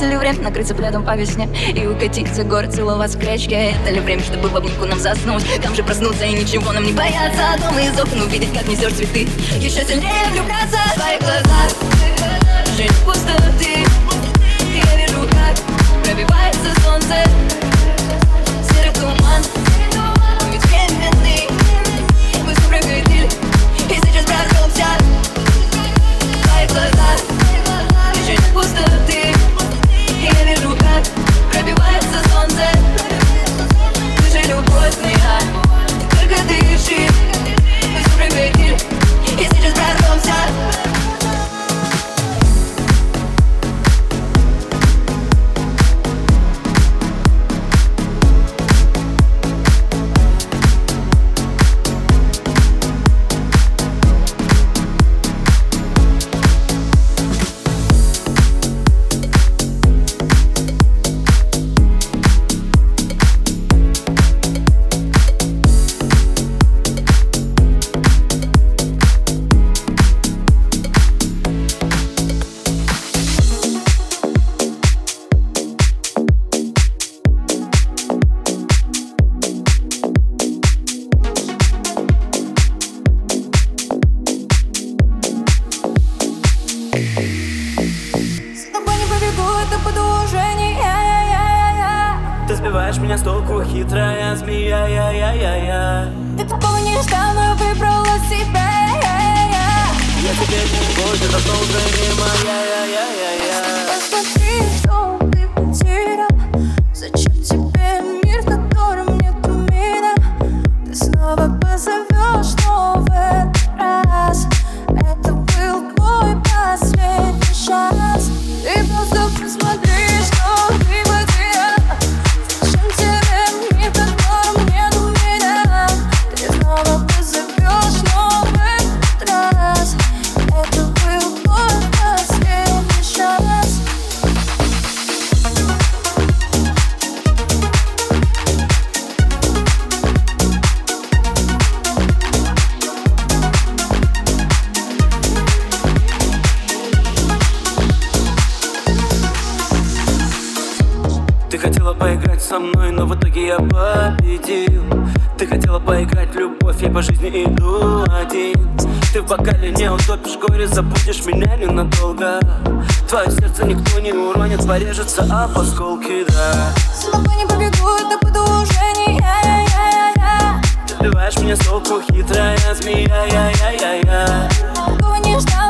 Это ли время накрыться пледом по весне И укатить за город, целоваться в крячке Это ли время, чтобы в обнимку нам заснуть? Там же проснуться и ничего нам не бояться. Дома из окна увидеть, как несешь цветы. Еще сильнее влюбляться. В твои глаза Жизнь пустоты Я вижу, как пробивается солнце хотела поиграть со мной, но в итоге я победил. Ты хотела поиграть в любовь, я по жизни иду один. Ты в бокале не утопишь горе, забудешь меня ненадолго. Твое сердце никто не уронит, порежется об осколки, да. С тобой не побегу, это продолжение Ты сбиваешь меня с толку, хитрая змея, я, я, я, я. Такого не ждал, но выбрала себя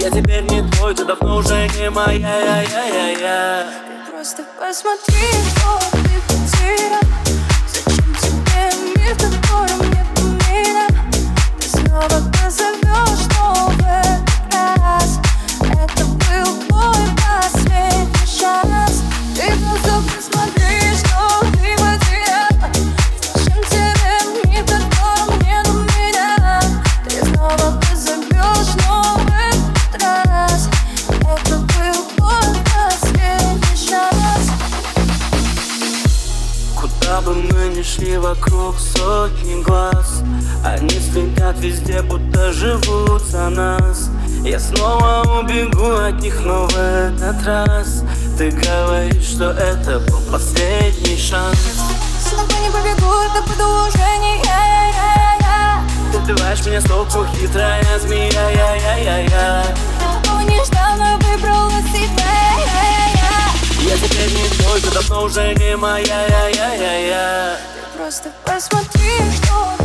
Я теперь не твой, ты давно уже не моя, я, я, я, я. Ты просто посмотри, что ты потерял Зачем тебе мир, в котором нету меня Ты снова позовешь, вокруг сотни глаз. Они следят везде, будто живут за нас. Я снова убегу от них, но в этот раз Ты говоришь, что это был последний шанс. С тобой не побегу, это продолжение Ты сбиваешь меня с толку, хитрая змея, я, я, я, я. Такого не ждал, но выбрала себя Я теперь не твой, ты давно уже не моя, я, я, я, я. Просто посмотри, что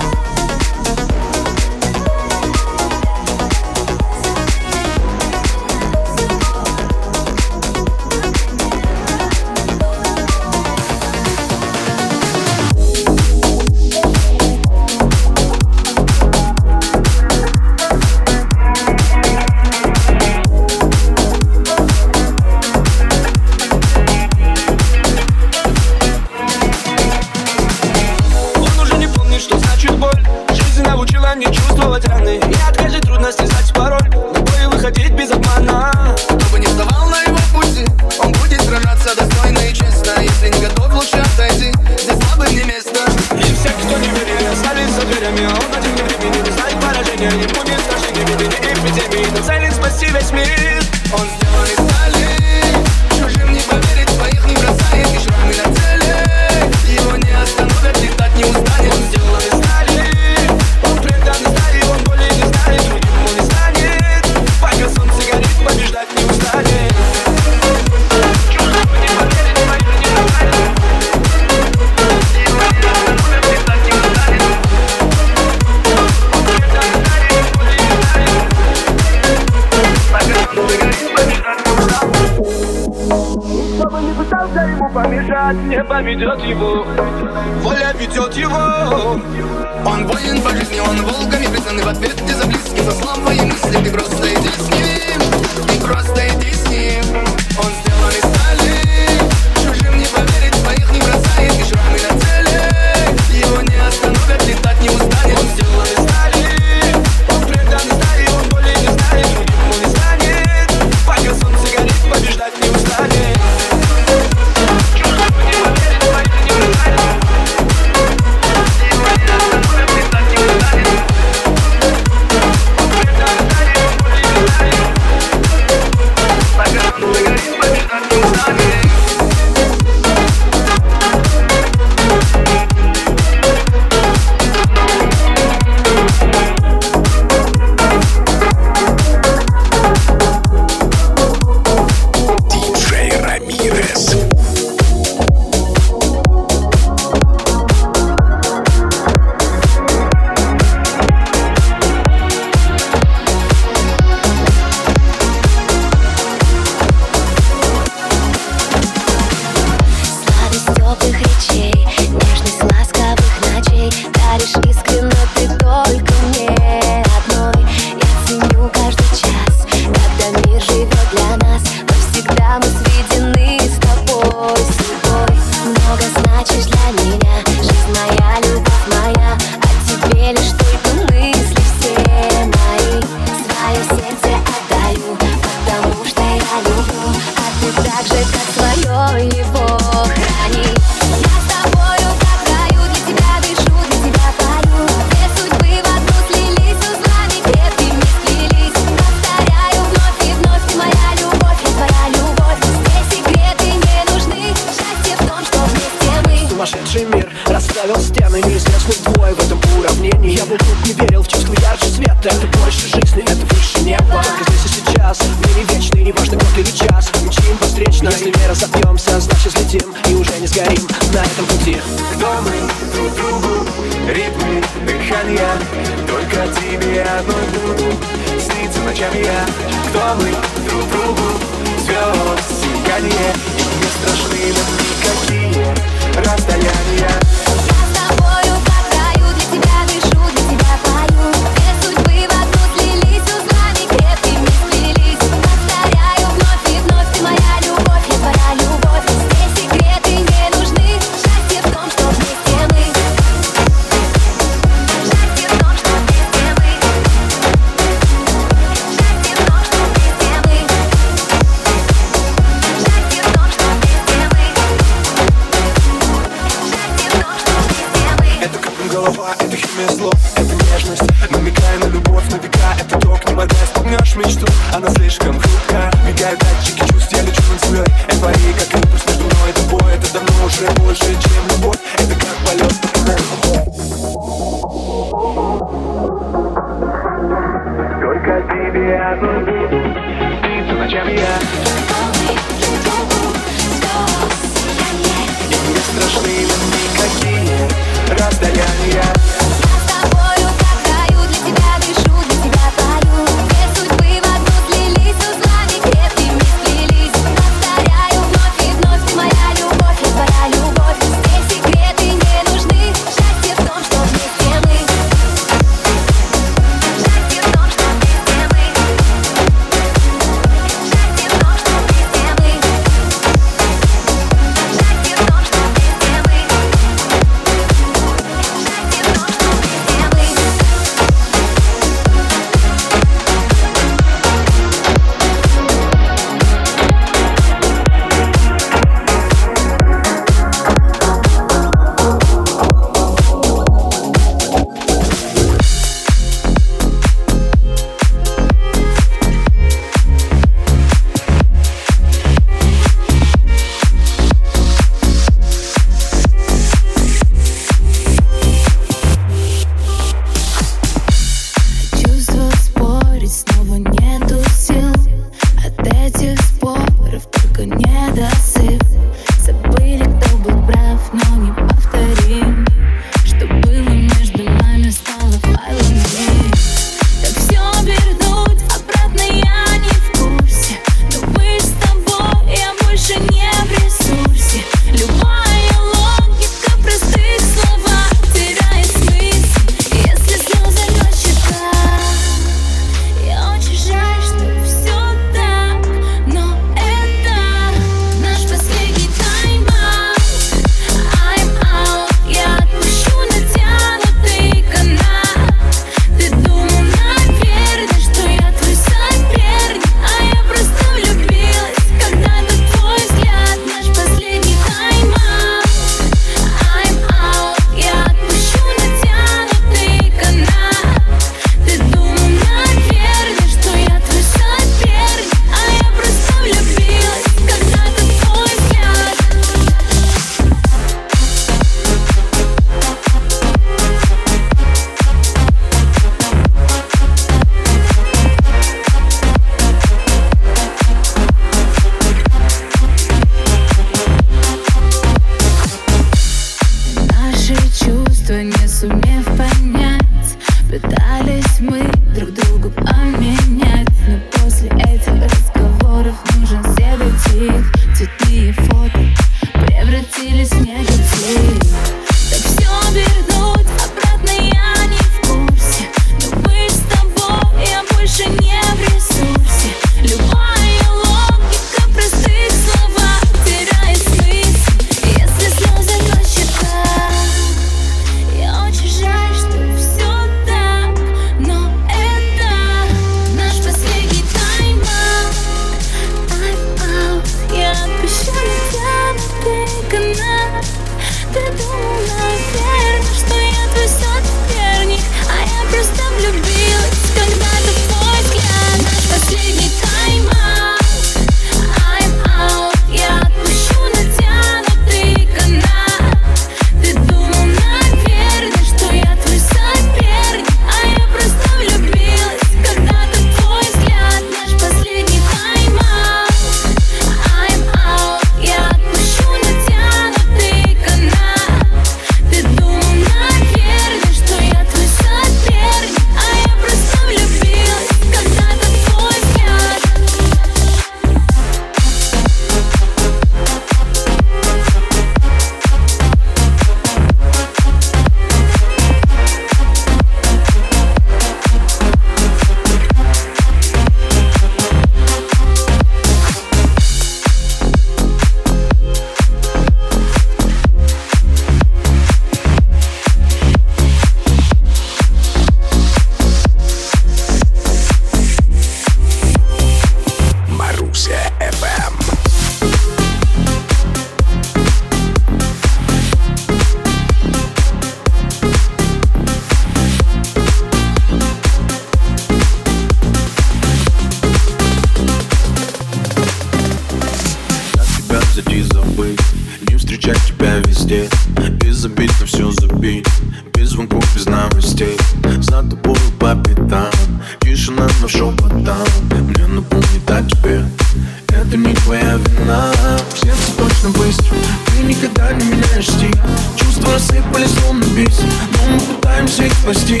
спасти.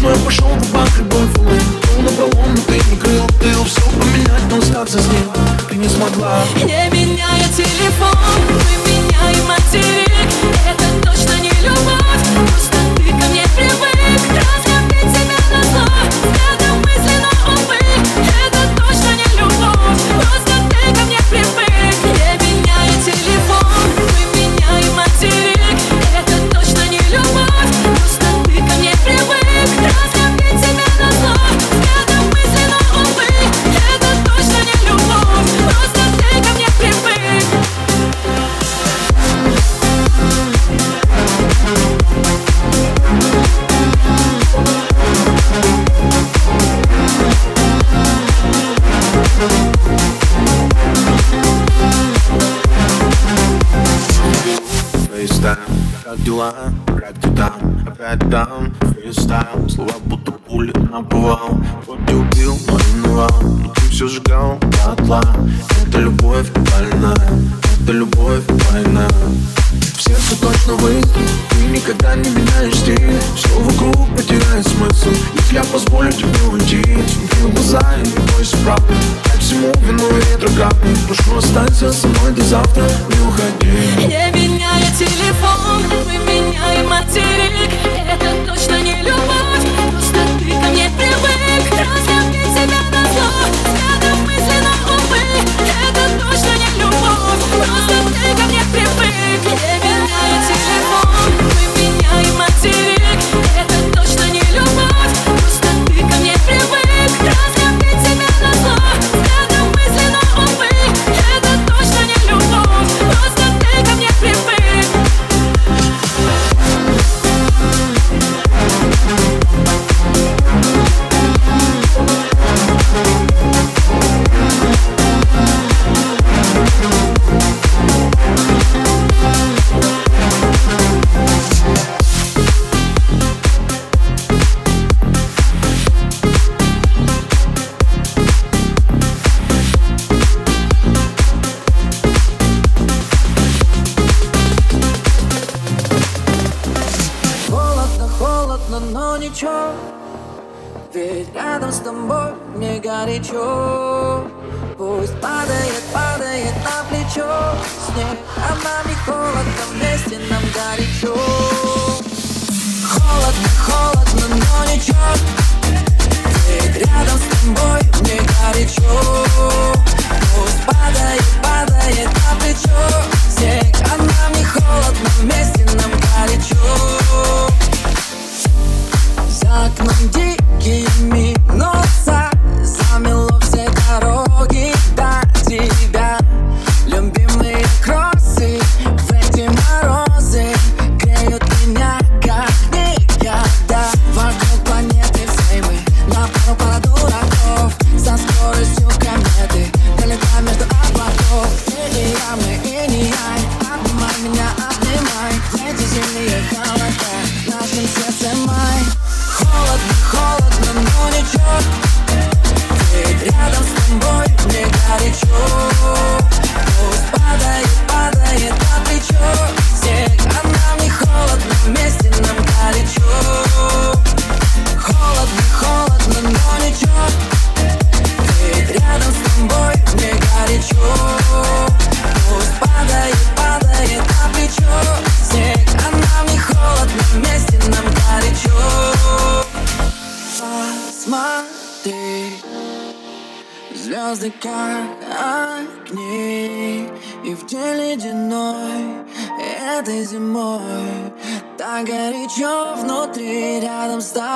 Но я пошел в банк любовь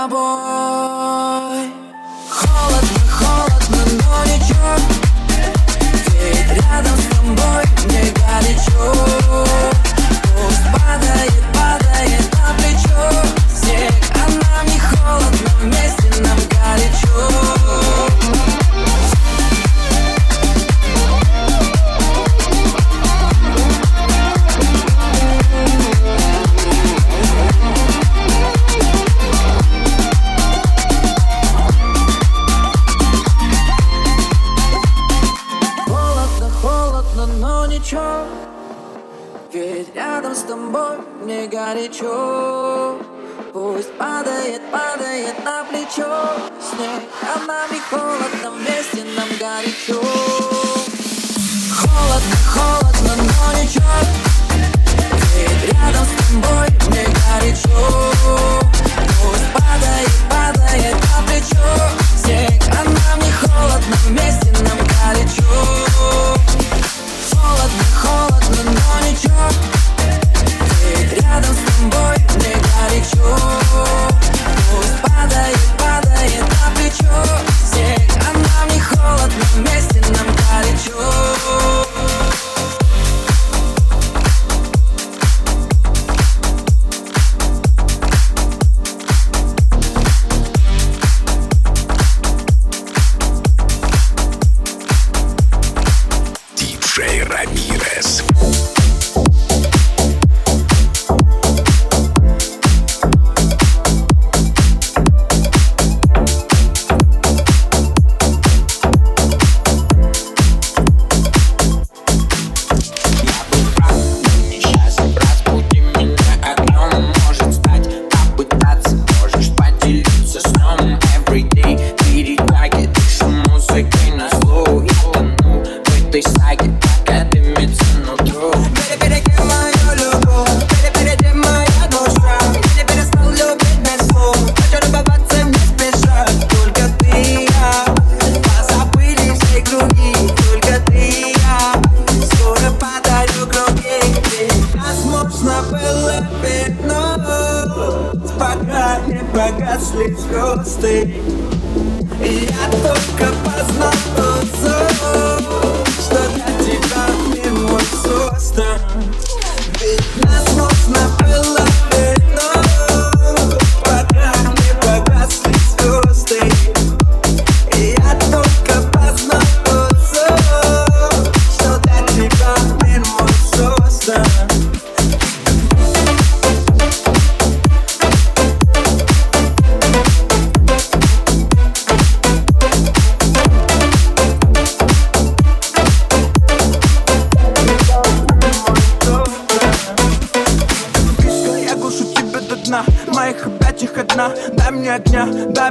тобой. Холодно, холодно, но ничего Ведь рядом с тобой мне горячо. Пусть падает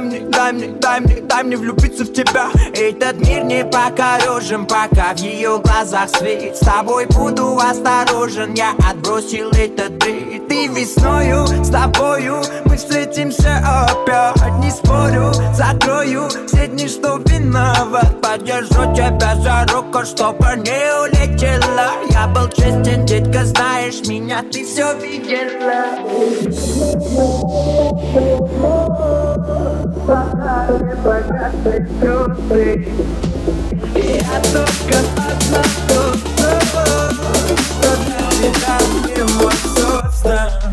мне, дай мне, дай мне, дай мне влюбиться в тебя. Этот мир не покорежен, пока в ее глазах свет. С тобой буду осторожен, я отбросил этот бред. Ты весною, с тобою, мы встретимся опять. Не спорю, закрою все дни, что виноват. Подержу тебя за руку, чтобы не улетела. Я был честен, детка, знаешь меня, ты все видела. Oh, Богатый, богатый, и Я только одна тут Что для тебя не мой собственно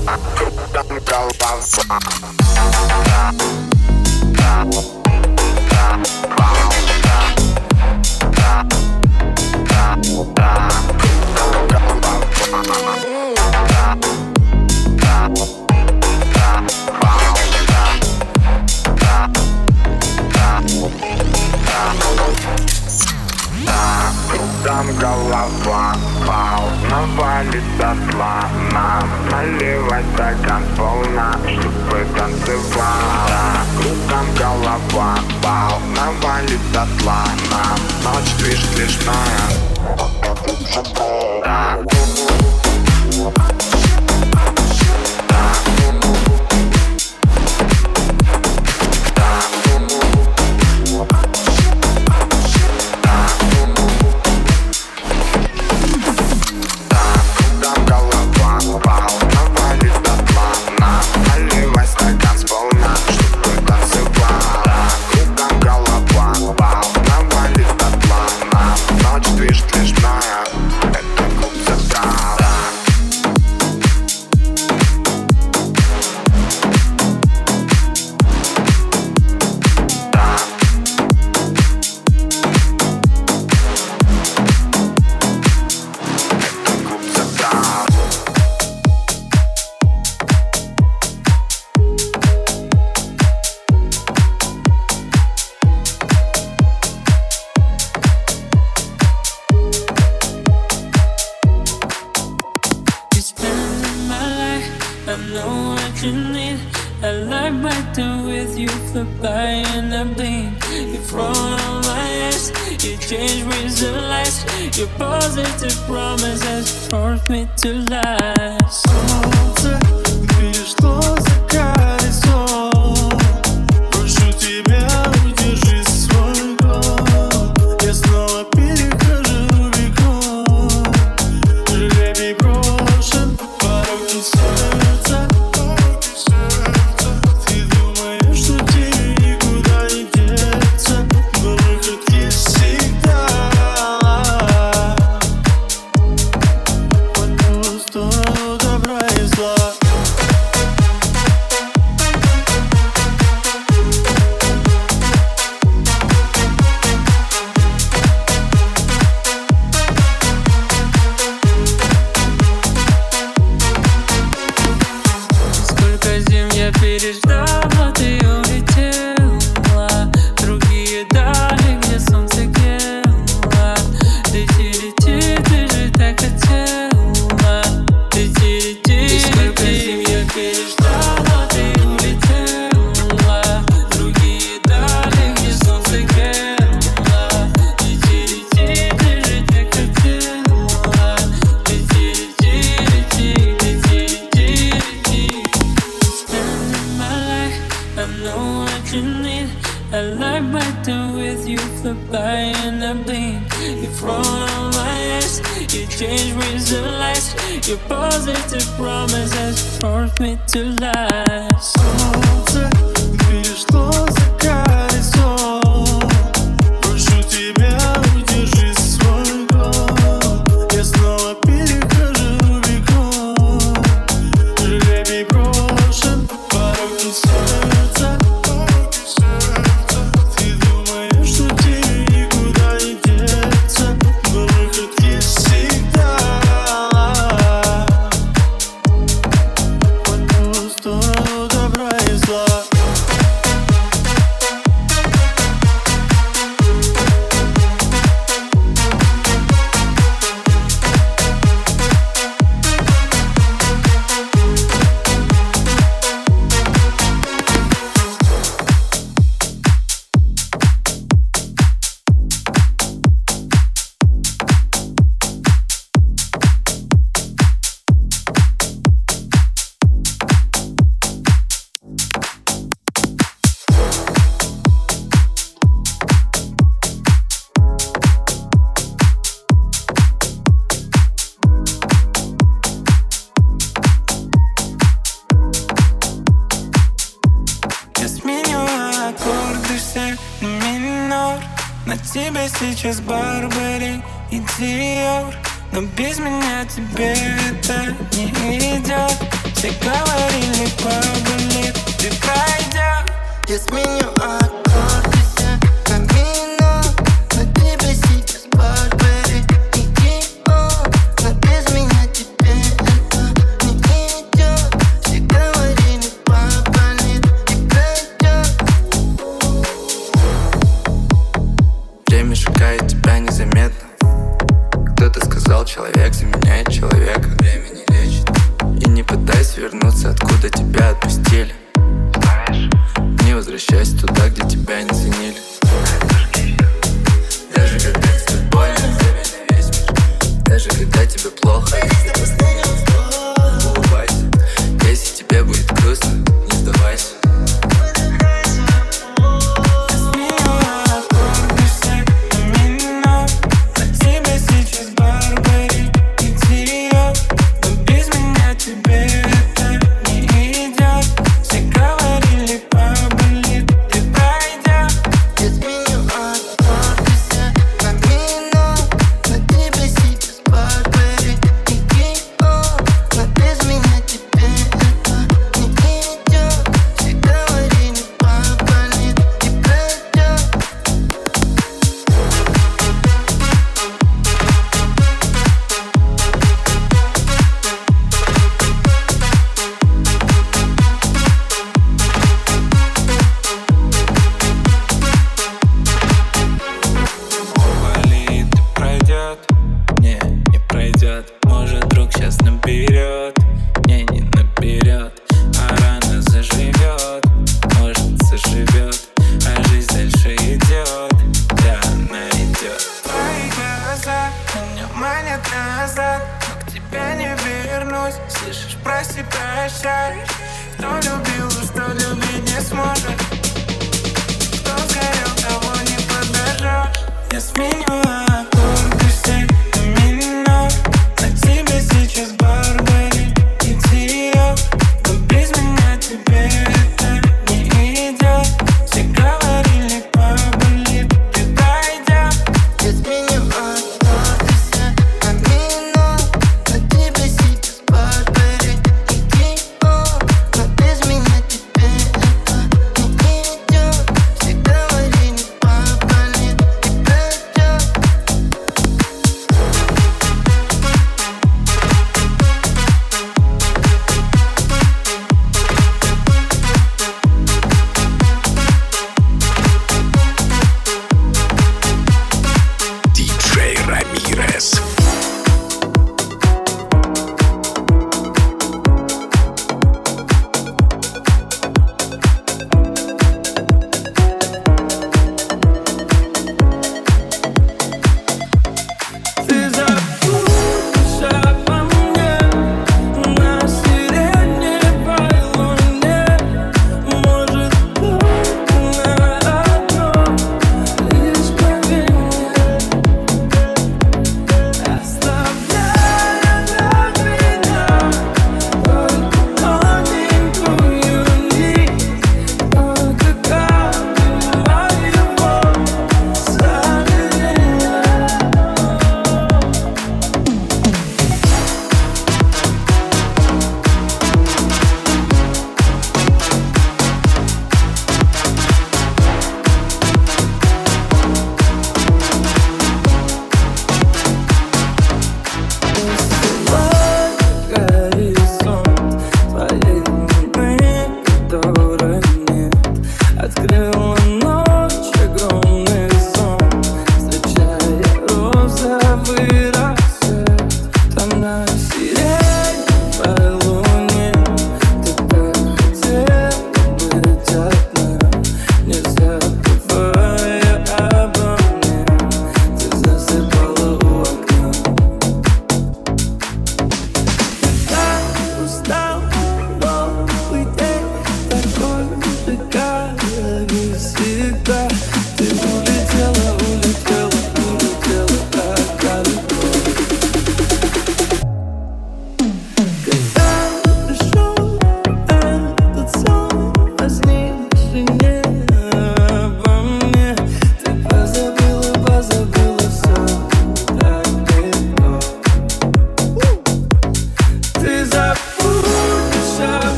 голова. там голова Волновая лиса слона Наливай стакан полна, чтобы танцевала. Кругом голова Волновая лиса слона Ночь движ смешная Thank you. exchange with the lies. Your positive promises force me to last. Oh.